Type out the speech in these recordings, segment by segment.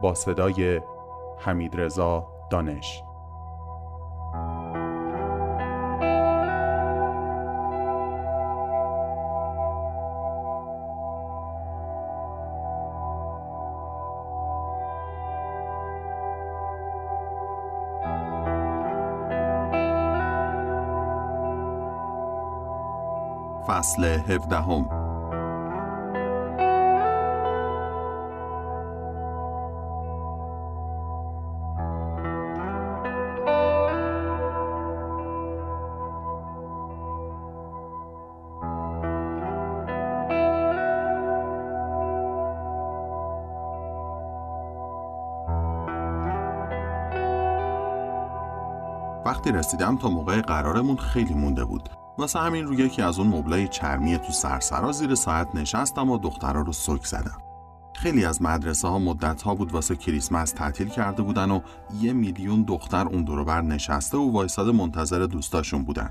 با صدای حمید رضا دانش. فصل هفدهم. وقتی رسیدم تا موقع قرارمون خیلی مونده بود. واسه همین روی یکی از اون مبلای چرمی تو سرسرا زیر ساعت نشستم و دخترها رو سک زدم. خیلی از مدرسه ها مدت ها بود واسه کریسمس تعطیل کرده بودن و یه میلیون دختر اون دور نشسته و وایساده منتظر دوستاشون بودن.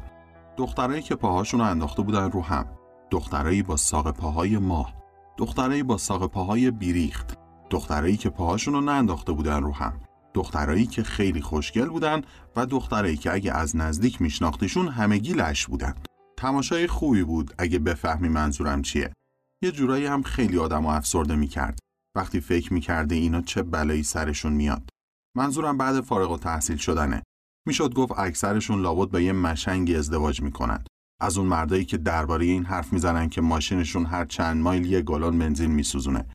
دخترایی که پاهاشون رو انداخته بودن رو هم. دخترایی با ساق پاهای ماه. دخترایی با ساق پاهای بیریخت. دخترایی که پاهاشون رو ننداخته بودن رو هم. دخترایی که خیلی خوشگل بودن و دخترایی که اگه از نزدیک میشناختیشون همگی لش بودن. تماشای خوبی بود اگه بفهمی منظورم چیه. یه جورایی هم خیلی آدم و افسرده می‌کرد. وقتی فکر می‌کرده اینا چه بلایی سرشون میاد. منظورم بعد فارغ و تحصیل شدنه. می‌شد گفت اکثرشون لابد به یه مشنگی ازدواج می‌کنن. از اون مردایی که درباره این حرف می‌زنن که ماشینشون هر چند مایل یه گالون بنزین میسوزونه.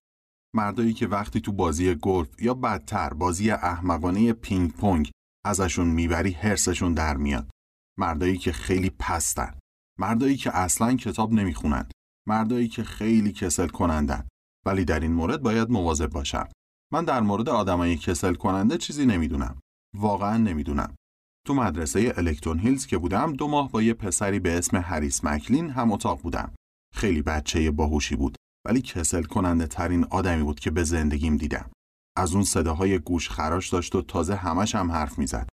مردایی که وقتی تو بازی گلف یا بدتر بازی احمقانه پینگ پونگ ازشون می‌بری حرصشون در میاد. مردایی که خیلی پستن. مردایی که اصلا کتاب نمی‌خونن. مردایی که خیلی کسل کنندن. ولی در این مورد باید مواظب باشم. من در مورد آدمای کسل کننده چیزی نمی‌دونم. واقعا نمی‌دونم. تو مدرسه الکتون هیلز که بودم دو ماه با یه پسری به اسم هریس مکلین هم اتاق بودم. خیلی بچه باهوشی بود. ولی کسل کننده ترین آدمی بود که به زندگیم دیدم. از اون صداهای گوش خراش داشت و تازه همش هم حرف می‌زد.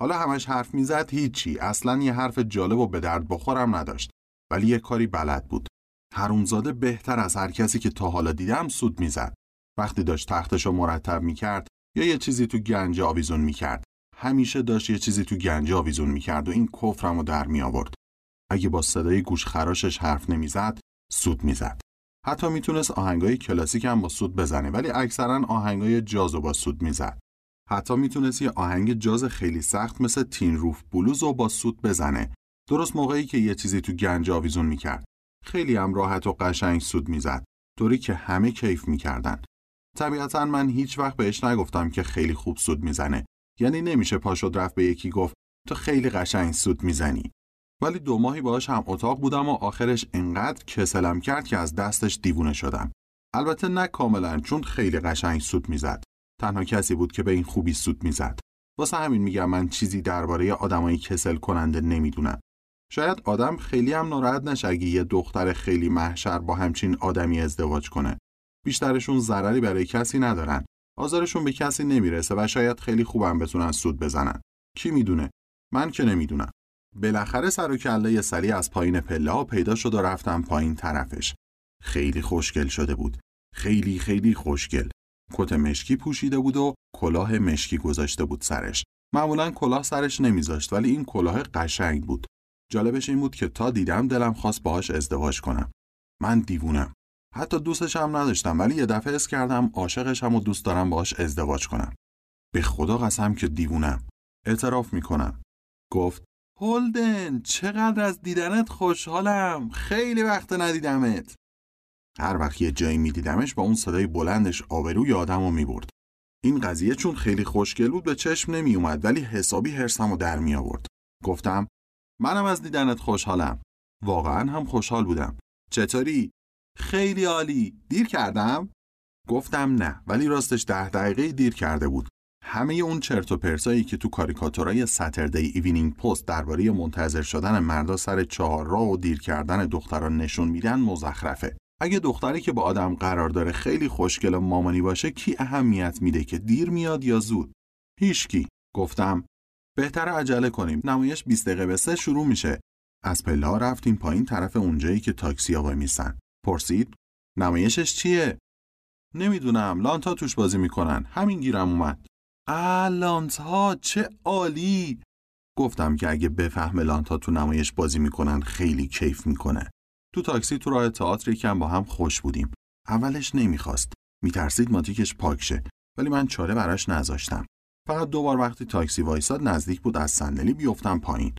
حالا همش حرف می‌زد هیچی اصلا یه حرف جالب و به درد بخورم نداشت ولی یه کاری بلد بود. حرومزاده بهتر از هر کسی که تا حالا دیدم سود می‌زد. وقتی داشت تختشو مرتب می‌کرد یا یه چیزی تو گنج آویزون می‌کرد. همیشه داشت یه چیزی تو گنج آویزون می‌کرد و این کفرمو در می آورد. اگه با صدای گوش خراشش حرف نمی‌زد سود می‌زد. حتی می‌تونست آهنگای کلاسیک هم با سود بزنه ولی اکثرا آهنگای جاز و با سود می‌زد. حتی می‌تونست یه آهنگ جاز خیلی سخت مثل تین روف بلوز رو با سود بزنه. درست موقعی که یه چیزی تو گنج آویزون می‌کرد. خیلی هم راحت و قشنگ سود می‌زد. طوری که همه کیف می‌کردن. طبیعتا من هیچ وقت بهش نگفتم که خیلی خوب سود می‌زنه. یعنی نمیشه پاشد رفت به یکی گفت تو خیلی قشنگ سود می‌زنی. ولی دو ماهی باهاش هم اتاق بودم و آخرش انقدر کسلم کرد که از دستش دیوونه شدم. البته نه کاملا چون خیلی قشنگ سود می‌زد. تنها کسی بود که به این خوبی سود می‌زد. واسه همین میگم من چیزی درباره آدمای کسل کننده نمی‌دونم. شاید آدم خیلی هم ناراحت نشه اگه یه دختر خیلی محشر با همچین آدمی ازدواج کنه. بیشترشون ضرری برای کسی ندارن. آزارشون به کسی نمی‌رسه و شاید خیلی خوبم بتونن سود بزنن. کی می‌دونه؟ من که نمی‌دونم. بالاخره سر و کله سری از پایین پله پیدا شد و رفتم پایین طرفش. خیلی خوشگل شده بود. خیلی خیلی خوشگل. کت مشکی پوشیده بود و کلاه مشکی گذاشته بود سرش. معمولا کلاه سرش نمیذاشت ولی این کلاه قشنگ بود. جالبش این بود که تا دیدم دلم خواست باهاش ازدواج کنم. من دیوونم. حتی دوستش هم نداشتم ولی یه دفعه اس کردم عاشقشم و دوست دارم باهاش ازدواج کنم به خدا قسم که دیوونم اعتراف می‌کنم گفت هولدن چقدر از دیدنت خوشحالم. خیلی وقت ندیدمت. هر وقت یه جایی میدیدمش با اون صدای بلندش آبروی آدم رو می‌برد. این قضیه چون خیلی خوشگل بود به چشم نمیومد ولی حسابی هرسم و در می آورد گفتم منم از دیدنت خوشحالم. واقعا هم خوشحال بودم. چطوری؟ خیلی عالی. دیر کردم؟ گفتم نه ولی راستش ده دقیقه دیر کرده بود. همه اون چرت و پرتایی که تو کاریکاتورای ساتردی ایوینینگ پست درباره منتظر شدن مردا سر چهار راه و دیر کردن دختران نشون میدن مزخرفه. اگه دختری که با آدم قرار داره خیلی خوشگل و مامانی باشه کی اهمیت میده که دیر میاد یا زود؟ هیچکی گفتم بهتر عجله کنیم. نمایش 20 دقیقه به سه شروع میشه. از پله ها رفتیم پایین طرف اونجایی که تاکسی ها میسن پرسید نمایشش چیه؟ نمی‌دونم. لانتا توش بازی می‌کنن. همین گیرم اومد. آ لانتا چه عالی! گفتم که اگه بفهم لانتا تو نمایش بازی می‌کنن خیلی کیف می‌کنه. تو تاکسی تو راه تئاتر یکم با هم خوش بودیم. اولش نمی‌خواست. میترسید ماتیکش پاک شه. ولی من چاره براش نذاشتم. فقط دوبار وقتی تاکسی وایساد نزدیک بود از صندلی بیفتم پایین.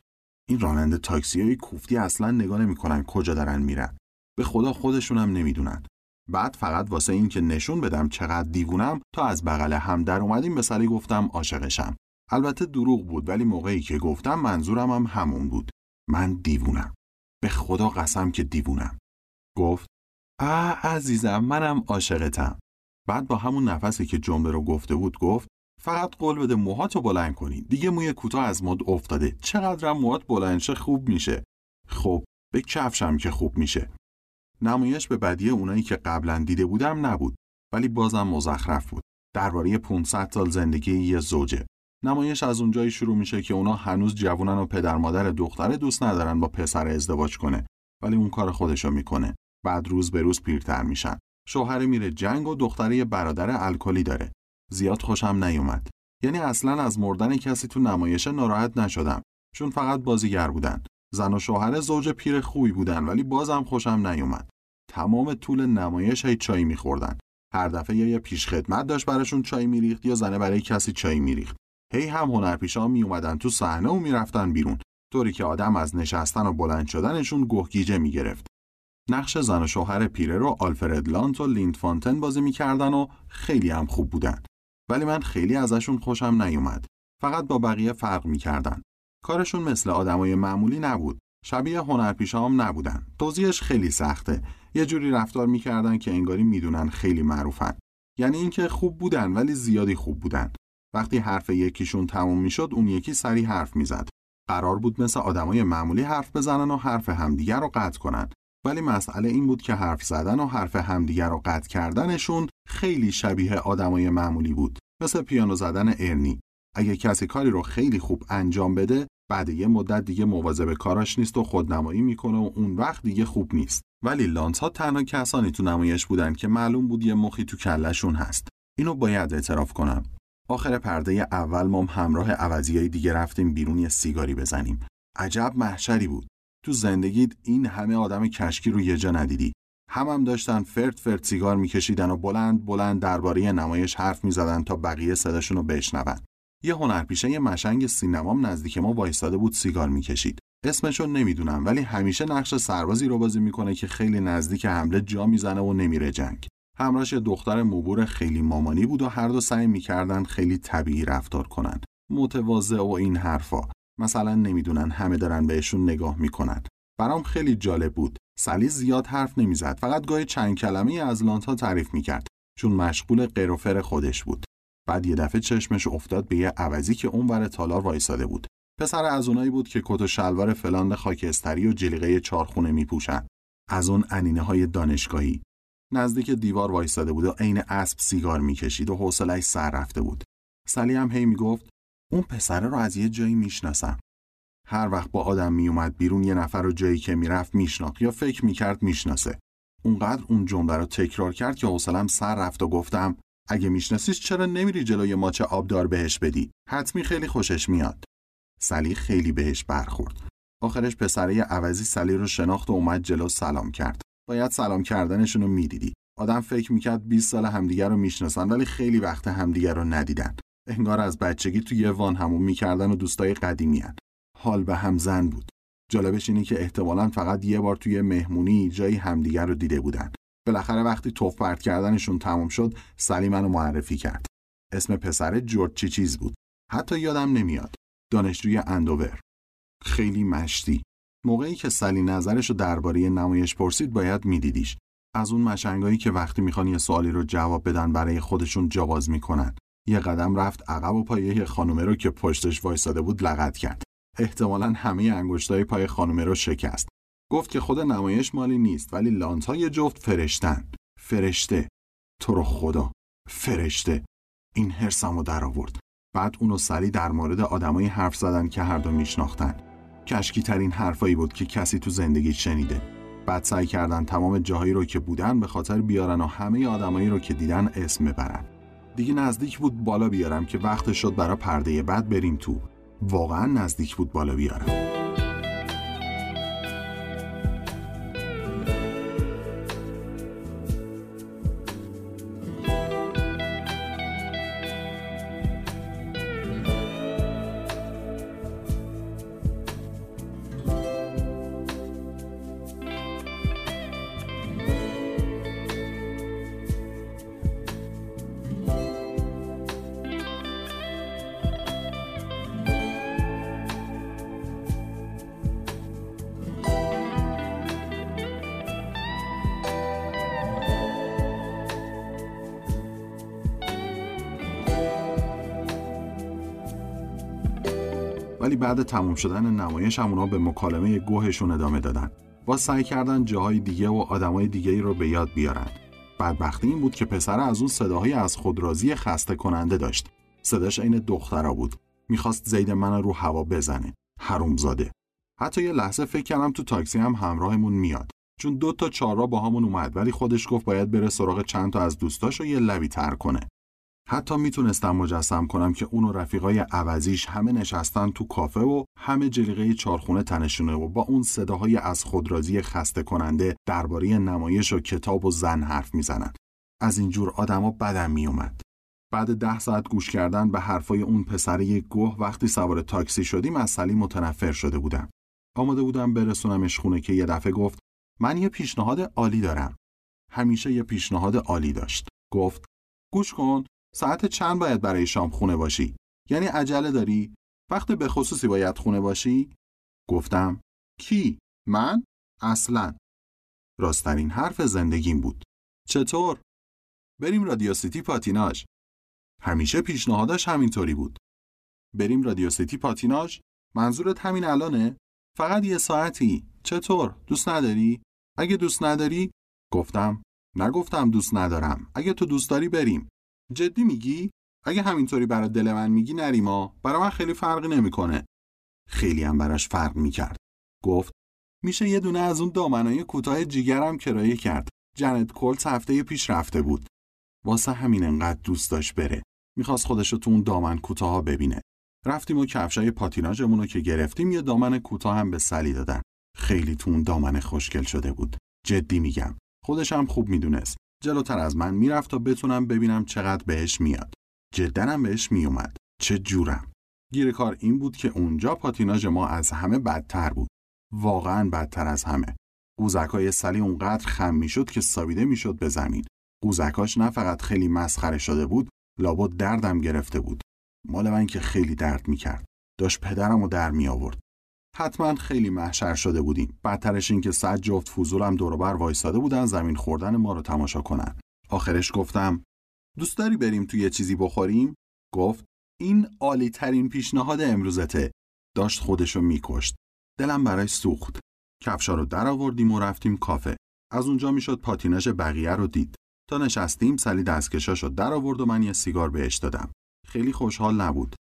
این راننده تاکسی های کوفتی اصلا نگاه نمی‌کنن کجا دارن میرن. به خدا خودشونم نمی‌دونن. بعد فقط واسه این که نشون بدم چقدر دیوونم تا از بغل هم در اومدیم به سری گفتم عاشقشم. البته دروغ بود ولی موقعی که گفتم منظورم هم همون بود. من دیوونم. به خدا قسم که دیوونم. گفت آ عزیزم منم عاشقتم. بعد با همون نفسی که جمله رو گفته بود گفت فقط قول بده موهاتو بلند کنی. دیگه موی کوتاه از مد افتاده. چقدرم موهات بلندشه خوب میشه. خب به کفشم که خوب میشه. نمایش به بدی اونایی که قبلا دیده بودم نبود ولی بازم مزخرف بود. درباره 500 سال زندگی یه زوجه. نمایش از اونجایی شروع میشه که اونا هنوز جوونن و پدر مادر دختره دوست ندارن با پسر ازدواج کنه ولی اون کار خودشو می‌کنه. بعد روز به روز پیرتر میشن. شوهر میره جنگ و دختره یه برادر الکلی داره. زیاد خوشم نیومد. یعنی اصلا از مردن کسی تو نمایش ناراحت نشدم. چون فقط بازیگر بودن. زن و شوهر زوج پیر خوبی بودن ولی بازم خوشم نیومد. تمام طول نمایش هی چای میخوردن. هر دفعه یا پیشخدمت داشت براشون چای میریخت یا زنه برای کسی چای میریخت. هی هم هنرپیشا می اومدن تو صحنه و می‌رفتن بیرون طوری که آدم از نشستن و بلند شدنشون گهگیجه می‌گرفت. نقش زن و شوهر پیره رو آلفرد لانت و لیند فانتن بازی می‌کردن و خیلی هم خوب بودن. ولی من خیلی ازشون خوشم نیومد. فقط با بقیه فرق می‌کردن. کارشون مثل آدمای معمولی نبود. شبیه هنرپیشه هم نبودن. توضیحش خیلی سخته. یه جوری رفتار می‌کردن که انگاری می‌دونن خیلی معروفن. یعنی اینکه خوب بودن ولی زیادی خوب بودن. وقتی حرف یکیشون تموم می‌شد اون یکی سری حرف می‌زد. قرار بود مثل آدمای معمولی حرف بزنن و حرف همدیگر رو قطع کنن. ولی مسئله این بود که حرف زدن و حرف همدیگر رو قطع کردنشون خیلی شبیه آدمای معمولی بود. مثل پیانو زدن ارنی. اگه کسی کاری رو خیلی خوب انجام بده بعد یه مدت دیگه مواظب کاراش نیست و خودنمایی می‌کنه و اون وقت دیگه خوب نیست. ولی لانس ها تنها کسانی تو نمایش بودن که معلوم بود یه مخی تو کلشون هست. اینو باید اعتراف کنم. آخر پرده اول مام همراه عوضی دیگه رفتیم بیرون یه سیگاری بزنیم. عجب محشری بود. تو زندگیت این همه آدم کشکی رو یه جا ندیدی. هم هم داشتن فرد فرد سیگار میکشیدن و بلند بلند درباره نمایش حرف می‌زدن تا بقیه صداشون رو بشنون. یه هنرپیشه یه مشنگ سینمام نزدیک ما وایستاده بود سیگار می‌کشید. اسمشو نمی‌دونم ولی همیشه نقش سربازی رو بازی می‌کنه که خیلی نزدیک حمله جا می‌زنه و نمیره جنگ. همراش یه دختر موبور خیلی مامانی بود و هر دو سعی می‌کردن خیلی طبیعی رفتار کنن. متواضع و این حرفا. مثلا نمی‌دونن همه دارن بهشون نگاه می‌کنن. برام خیلی جالب بود. سلی زیاد حرف نمی‌زد فقط گاهی چند کلمه از لانتا تعریف می‌کرد چون مشغول قیروفر خودش بود. بعد یه دفعه چشمش افتاد به یه عوضی که اونور تالار وایساده بود. پسر از اونایی بود که کت و شلوار فلاند خاکستری و جلیقه چارخونه میپوشن. از اون انینه های دانشگاهی. نزدیک دیوار وایساده بود و عین اسب سیگار می‌کشید و حوصلش سر رفته بود. سلی هم هی می‌گفت اون پسره رو از یه جایی می‌شناسم. هر وقت با آدم میومد بیرون یه نفر رو جایی که می‌رفت میشناخت یا فکر می‌کرد می‌شناسه. اونقدر اون جمله رو تکرار کرد که حوصلم سر رفت و گفتم اگه میشناسیش چرا نمیری جلوی ماچ آبدار بهش بدی؟ حتمی خیلی خوشش میاد. سلی خیلی بهش برخورد. آخرش پسره عوضی سلی رو شناخت و اومد جلو سلام کرد. باید سلام کردنشون رو می‌دیدی. آدم فکر می‌کرد 20 سال همدیگر رو می‌شناسن ولی خیلی وقت همدیگر رو ندیدن. انگار از بچگی توی وان همون می‌کردن و دوستای قدیمی هن. حال به هم زن بود. جالبش اینه که احتمالا فقط یه بار توی مهمونی جایی همدیگر رو دیده بودن. بالاخره وقتی توف پرت کردنشون تمام شد سلی منو معرفی کرد. اسم پسر جورج چی چیز بود؟ حتی یادم نمیاد. دانشجوی اندوور. خیلی مشتی. موقعی که سلی نظرش رو درباره نمایش پرسید باید میدیدیش. از اون مشنگایی که وقتی می‌خوان یه سوالی رو جواب بدن برای خودشون جواز می‌کنن. یه قدم رفت عقب و پایه خانومه رو که پشتش وایساده بود لغت کرد. احتمالا همه انگشتای پای خانومه رو شکست. گفت که خود نمایش مالی نیست ولی لانت جفت فرشتن. فرشته. تو رو خدا. فرشته. این هرسمو در آورد بعد اونو سری در مورد آدمایی حرف زدن که هر دو میشناختن. کشکی ترین حرفایی بود که کسی تو زندگی شنیده. بعد سعی کردن تمام جاهایی رو که بودن به خاطر بیارن و همه آدمایی رو که دیدن اسم ببرن. دیگه نزدیک بود بالا بیارم که وقت شد برا پرده بعد بریم تو. واقعا نزدیک بود بالا بیارم. بعد تموم شدن نمایش همونا به مکالمه گوهشون ادامه دادن با سعی کردن جاهای دیگه و آدمای دیگه رو به یاد بیارن. بدبختی این بود که پسر از اون صداهای از خودرازی خسته کننده داشت. صداش عین دخترا بود. می‌خواست زید من رو هوا بزنه. زاده حتی یه لحظه فکر کردم تو تاکسی هم همراهمون میاد. چون دو تا چهارراه با همون اومد. ولی خودش گفت باید بره سراغ چند تا از دوستاش و یه لبی تر کنه. حتی می‌تونستم مجسم کنم که اون و رفیقای عوضیش همه نشستن تو کافه و همه جلیقه چارخونه تنشونه و با اون صداهای از خودرازی خسته کننده درباره نمایش و کتاب و زن حرف می‌زنن. از اینجور آدما بدم میومد. بعد ده ساعت گوش کردن به حرفای اون پسره گوه وقتی سوار تاکسی شدیم از سلی متنفر شده بودم. آماده بودم برسونمش خونه که یه دفعه گفت من یه پیشنهاد عالی دارم. همیشه یه پیشنهاد عالی داشت. گفت گوش کن ساعت چند باید برای شام خونه باشی؟ یعنی عجله داری؟ وقت به خصوصی باید خونه باشی؟ گفتم کی؟ من؟ اصلا راسترین حرف زندگیم بود چطور؟ بریم رادیو سیتی پاتیناژ همیشه پیشنهادش همینطوری بود بریم رادیو سیتی پاتیناژ منظورت همین الانه؟ فقط یه ساعتی چطور؟ دوست نداری؟ اگه دوست نداری؟ گفتم نگفتم دوست ندارم اگه تو دوست داری بریم جدی میگی؟ اگه همینطوری برای دل من میگی نریما برای من خیلی فرقی نمی‌کنه. خیلی هم براش فرق می‌کرد. گفت میشه یه دونه از اون دامنای کوتاه جیگرم کرایه کرد. جنت کولت هفته پیش رفته بود. واسه همین انقدر دوست داشت بره. می‌خواست خودش تو اون دامن کوتاه ببینه. رفتیم و کفشای پاتیناژمون رو که گرفتیم یه دامن کوتاه هم به سلی دادن. خیلی تو اون دامن خوشگل شده بود. جدی میگم. خودش هم خوب می‌دونست. جلوتر از من می‌رفت تا بتونم ببینم چقدر بهش میاد. جدنم بهش میومد. چه جورم. گیر کار این بود که اونجا پاتیناژ ما از همه بدتر بود. واقعا بدتر از همه. قوزکای سلی اونقدر خم می‌شد که سابیده می‌شد به زمین. قوزکاش نه فقط خیلی مسخره شده بود لابد دردم گرفته بود. مال من که خیلی درد می‌کرد. داشت پدرم در می آورد حتما خیلی محشر شده بودیم. بدترش این که صد جفت فضولم دوروبر وایستاده بودن زمین خوردن ما رو تماشا کنن. آخرش گفتم دوست داری بریم توی یه چیزی بخوریم؟ گفت این عالی ترین پیشنهاد امروزته. داشت خودشو میکشت. دلم برای سوخت. کفشا رو در آوردیم و رفتیم کافه. از اونجا می‌شد پاتیناژ بقیه رو دید. تا نشستیم سلی دستکشاشو در آورد و من یه سیگار بهش دادم. خیلی خوشحال نبود.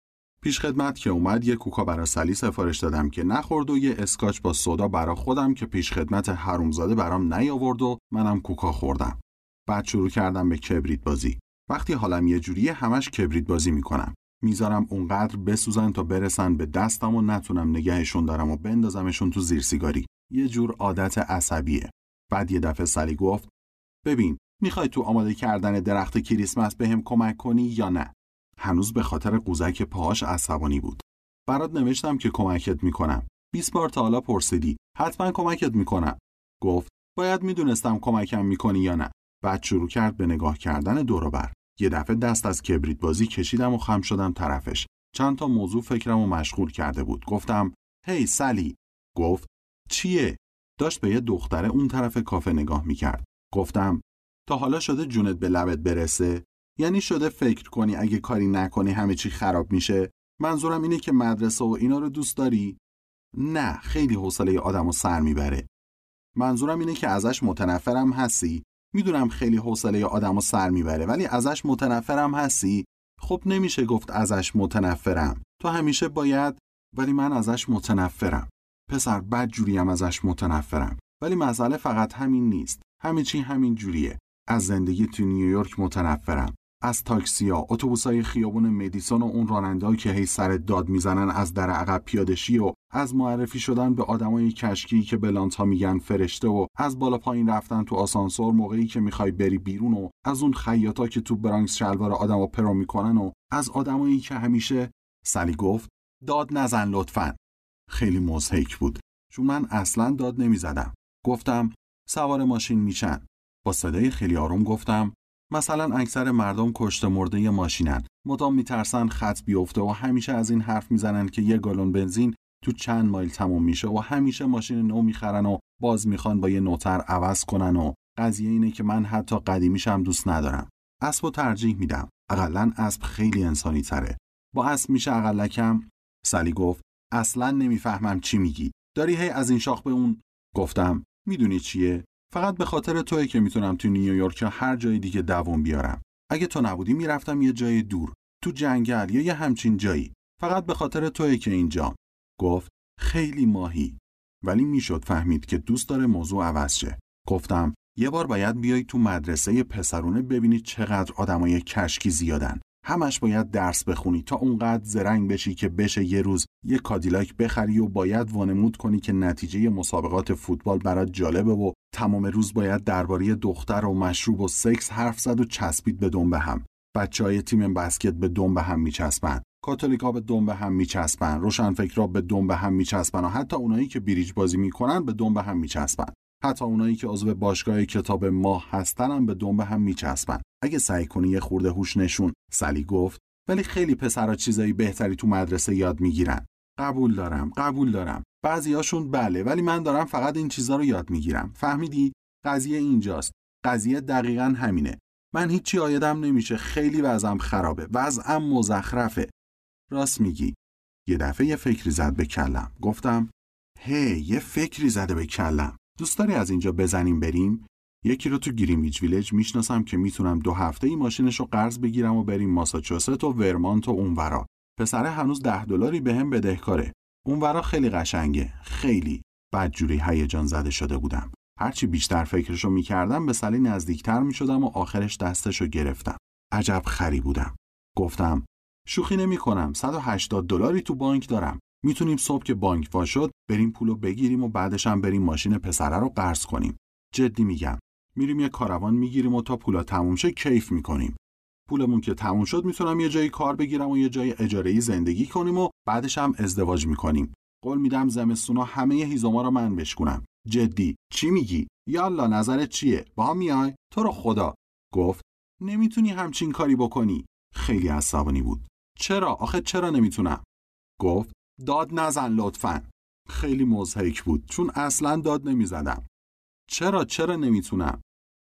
پیش خدمت که اومد یه کوکا برا سلی سفارش دادم که نخورد و یه اسکاچ با سودا برا خودم که پیش خدمت حرومزاده برام نیاورد و منم کوکا خوردم. بعد شروع کردم به کبریت بازی. وقتی حالم یه جوریه همش کبریت بازی می‌کنم. می‌ذارم اونقدر بسوزن تا برسن به دستم و نتونم نگهشون دارم و بندازمشون تو زیر سیگاری. یه جور عادت عصبیه. بعد یه دفعه سلی گفت ببین می‌خوای تو آماده کردن درخت کریسمس بهم کمک کنی یا نه هنوز به خاطر قوزک پاهاش عصبانی بود. برات نوشتم که کمکت می‌کنم. 20 بار تا حالا پرسیدی. حتما کمکت می‌کنم. گفت باید می‌دونستم کمکم می‌کنی یا نه. بعد شروع کرد به نگاه کردن دوروبر یه دفعه دست از کبریت بازی کشیدم و خم شدم طرفش. چند تا موضوع فکرم مشغول کرده بود. گفتم هی hey, سلی. گفت چیه؟ داشت به یه دختره اون طرف کافه نگاه می‌کرد. گفتم تا حالا شده جونت به لبت برسه؟ یعنی شده فکر کنی اگه کاری نکنی همه چی خراب میشه؟ منظورم اینه که مدرسه و اینا رو دوست داری؟ نه خیلی حوصله آدمو سر می‌بره. منظورم اینه که ازش متنفرم هستی. می‌دونم خیلی حوصله آدمو سر می‌بره ولی ازش متنفرم هستی؟ خب نمیشه گفت ازش متنفرم. تو همیشه باید ولی من ازش متنفرم. پسر بد جوریم ازش متنفرم. ولی مسئله فقط همین نیست. همه چی همین جوریه. از زندگی تو نیویورک متنفرم. از تاکسیا اتوبوسای خیابون مدیسون و اون راننده‌ای که هی سر داد می‌زنن از در عقب پیاده شی و از معرفی شدن به آدمای کشکی که به لانت ها میگن فرشته و از بالا پایین رفتن تو آسانسور موقعی که می‌خوای بری بیرون و از اون خیاطا که تو بروکس شلوار آدمو پرو می‌کنن و از آدمایی که همیشه سلی گفت داد نزن لطفا. خیلی مزهک بود. چون من اصلا داد نمی‌زدم. گفتم سوار ماشین میشن. با صدای خیلی آروم گفتم مثلا اکثر مردم کشته مرده ماشینن. مدام میترسن خط بیفته و همیشه از این حرف می‌زنن که یه گالون بنزین تو چند مایل تموم میشه و همیشه ماشین نو می‌خرن و باز می‌خوان با یه نوتر عوض کنن و قضیه اینه که من حتی قدیمیشم دوست ندارم. اسب و ترجیح میدم. اقلا اسب خیلی انسانی تره. با اسب میشه اقلکم سلی گفت اصلا نمی‌فهمم چی میگی. داری هی از این شاخ به اون؟ گفتم می‌دونی چیه؟ فقط به خاطر توی که می‌تونم تو نیویورک یا هر جای دیگه دووم بیارم. اگه تو نبودی می‌رفتم یه جای دور تو جنگل یا یه همچین جایی. فقط به خاطر توی که اینجا. گفت خیلی ماهی. ولی می‌شد فهمید که دوست داره موضوع عوض شه. گفتم یه بار باید بیای تو مدرسه پسرونه ببینی چقدر آدمای کشکی زیادن. همش باید درس بخونی تا اونقدر زرنگ بشی که بشه یه روز یه کادیلاک بخری و باید وانمود کنی که نتیجه مسابقات فوتبال برات جالبه و تمام روز باید درباره دختر و مشروب و سکس حرف زد و چسبید به دنبه هم. بچه های تیم بسکت به دنبه هم میچسبن. کاتولیکا به دنبه هم میچسبن. روشنفکرا به دنبه هم میچسبن و حتی اونایی که بریج بازی می‌کنن به دنبه هم میچسبن. حتی اونایی که عضو باشگاه کتاب ماه هستن هم به دنبه هم میچسبن. اگه سعی کنی یه خورده هوش نشون. سلی گفت ولی خیلی پسرا چیزایی بهتری تو مدرسه یاد می‌گیرن. قبول دارم قبول دارم. بعضیاشون بله ولی من دارم فقط این چیزا رو یاد می‌گیرم. فهمیدی؟ قضیه اینجاست. قضیه دقیقا همینه. من هیچی آیدم نمیشه. خیلی وضعم خرابه. وضعم مزخرفه. راست میگی. یه دفعه یه فکری زد به کلم. گفتم هی یه فکری زده به کلم. دوست داری از اینجا بزنیم بریم؟ یکی رو تو گریمیج ویلج می‌شناسم که می‌تونم دو هفته ای ماشینش رو قرض بگیرم و بریم ماساچوست و ورمانت و اونورا. پسره هنوز ده دلاری بهم به بدهکاره اونورا خیلی قشنگه. خیلی. بدجوری هیجان زده شده بودم. هرچی بیشتر فکرشو می‌کردم به سلی نزدیکتر می‌شدم و آخرش دستشو گرفتم. عجب خری بودم. گفتم شوخی نمی کنم 180 دلاری تو بانک دارم. می‌تونیم صبح که بانک وا شد بریم پولو بگیریم و بعدش هم بریم ماشین پسره رو قرض کنیم. جدی میگم. میریم یه کاروان می‌گیریم و تا پولا تموم شه کیف می‌کنیم. پولمون که تموم شد می‌تونم یه جایی کار بگیرم و یه جای اجاره زندگی کنیم و بعدش هم ازدواج می‌کنیم. قول میدم زمستونا همه هیزوما رو من بشکنم جدی. چی میگی؟ یالا نظرت چیه؟ با میای؟ تو رو خدا. گفت نمی‌تونی همچین کاری بکنی. خیلی عصبانی بود. چرا؟ آخه چرا نمی‌تونم؟ گفت داد نزن لطفا. خیلی مزهک بود چون اصلا داد نمی‌زدم. چرا چرا نمی‌تونم؟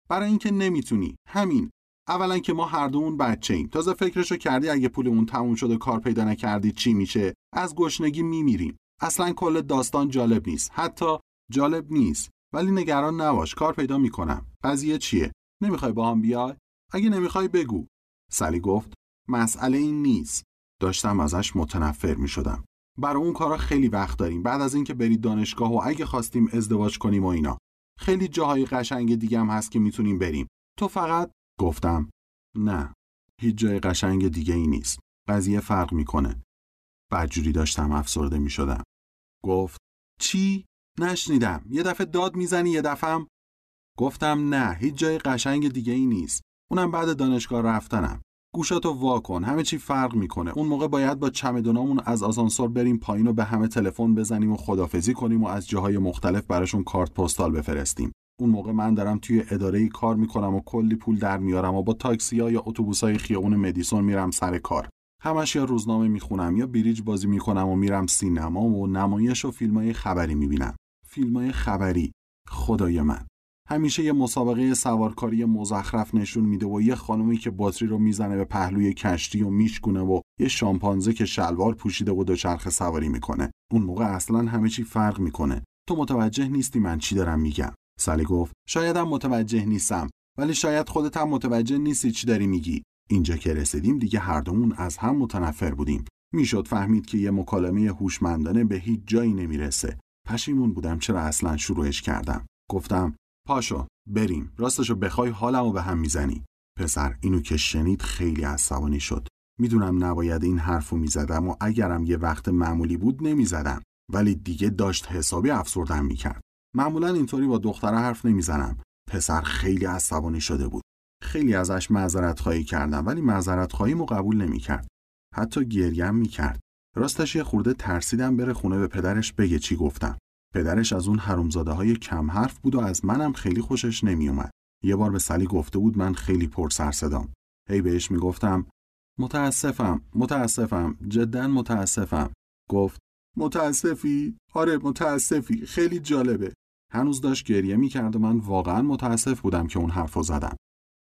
برای اینکه نمی‌تونی. همین. اولا که ما هر دومون بچه ایم تازه فکرشو کردی اگه پولمون تموم شده کار پیدا نکردی چی میشه؟ از گشنگی میمیریم. اصلا کل داستان جالب نیست. حتی جالب نیست. ولی نگران نباش کار پیدا می‌کنم. قضیه چیه؟ نمی‌خوای با هم بیای؟ اگه نمی‌خوای بگو. سلی گفت مسئله این نیست. داشتم ازش متنفر می‌شدم. برای اون کارا خیلی وقت داریم. بعد از اینکه برید دانشگاه و اگه خواستیم ازدواج کنیم و اینا. خیلی جاهای قشنگ دیگه هم هست که می‌تونیم بریم. تو فقط گفتم نه هیچ جای قشنگ دیگه ای نیست. قضیه فرق می‌کنه. بدجوری داشتم افسرده می‌شدم. گفت چی؟ نشنیدم. یه دفعه داد می‌زنی یه دفعه گفتم نه هیچ جای قشنگ دیگه ای نیست. اونم بعد دانشگاه رفتنم. گوشاتو وا کن. همه چی فرق می‌کنه. اون موقع باید با چمدونامون از آسانسور بریم پایین و به همه تلفن بزنیم و خدافزی کنیم و از جاهای مختلف براشون کارت پستال بفرستیم. اون موقع من دارم توی اداره کار می‌کنم و کلی پول در میارم و با تاکسی ها یا اتوبوسای خیابون مدیسون میرم سر کار. همش یا روزنامه می‌خونم یا بریج بازی می‌کنم و میرم سینما و نمایش و فیلمای خبری می‌بینم. فیلمای خبری. خدای من. همیشه یه مسابقه سوارکاری مزخرف نشون میده و یه خانومی که باتری رو می‌زنه به پهلوی کشتی و میشکونه و یه شامپانزه که شلوار پوشیده و دوچرخه سواری می‌کنه. اون موقع اصلا همه چی فرق می‌کنه. تو متوجه نیستی من چی دارم میگم. سالی گفت شایدم متوجه نیستم ولی شاید خودت هم متوجه نیستی چی داری میگی. اینجا که رسیدیم دیگه هر دومون از هم متنفر بودیم. می‌شد فهمید که یه مکالمه هوشمندانه به هیچ جایی نمی‌رسه. پشیمون بودم چرا اصلا شروعش کردم. گفتم پاشو بریم. راستشو بخوای حالمو به هم می‌زنی. پسر اینو که شنید خیلی عصبانی شد. می‌دونم نباید این حرفو می‌زدم و اگرم یه وقت معمولی بود نمی‌زدم. ولی دیگه داشت حسابی افسردم می‌کرد. معمولا اینطوری با دختره حرف نمی‌زنم. پسر خیلی عصبانی شده بود. خیلی ازش معذرت خواهی کردم ولی معذرت خواهیمو قبول نمی‌کرد. حتی گریم می‌کرد. راستش یه خورده ترسیدم بره خونه به پدرش بگه چی گفتم. پدرش از اون حرومزاده های کم حرف بود و از منم خیلی خوشش نمیومد یه بار به سلی گفته بود من خیلی پر سر صدام. هی بهش می‌گفتم متاسفم متاسفم جدا متاسفم. گفت متاسفی؟ آره متاسفی خیلی جالبه. هنوز داشت گریه می‌کرد و من واقعا متاسف بودم که اون حرفو زدم.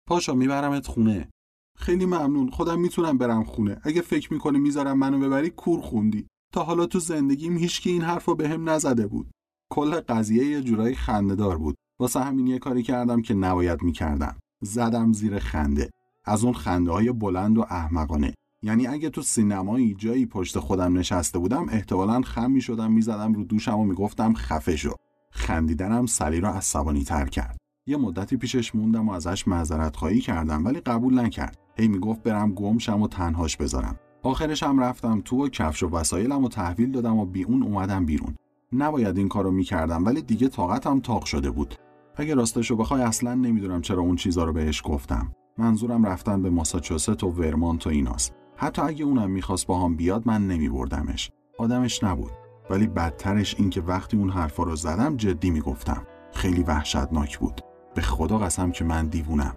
پاشا میبرمت خونه. خیلی ممنون خودم می‌تونم برم خونه. اگه فکر می‌کنی می‌ذارم منو ببری کور خوندی. تا حالا تو زندگیم هیچکی این حرفو بهم نزده بود. کل قضیه یه جورایی خندهدار بود. واسه همین یه کاری کردم که نباید می‌کردم. زدم زیر خنده. از اون خنده های بلند و احمقانه. یعنی اگه تو سینمایی جایی پشت خودم نشسته بودم احتمالا خم می‌شدم می‌زدم رو دوشم و می‌گفتم خفه شو. خندیدنم سلی را عصبانی تر کرد. یه مدتی پیشش موندم و ازش معذرت خواهی کردم ولی قبول نکرد. هی می‌گفت برم گم شم و تنهاش بذارم. آخرش هم رفتم تو و کفش و وسایلم و تحویل دادم و بی اون اومدم بیرون. نباید این کارو می‌کردم ولی دیگه طاقتم تاق شده بود. اگه راستشو بخوای اصلا نمی‌دونم چرا اون چیزا رو بهش گفتم. منظورم رفتن به ماساچوست و ورمانت و ایناست. حتی اگه اونم می‌خواست با هم بیاد من نمیبردمش. آدمش نبود. ولی بدترش این که وقتی اون حرفا رو زدم جدی می‌گفتم. خیلی وحشتناک بود. به خدا قسم که من دیوونم.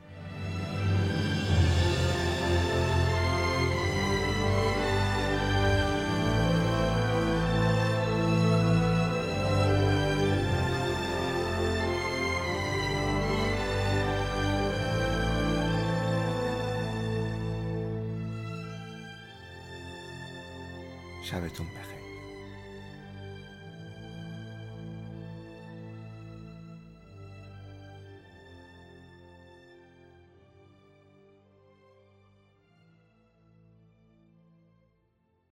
شبتون بخیر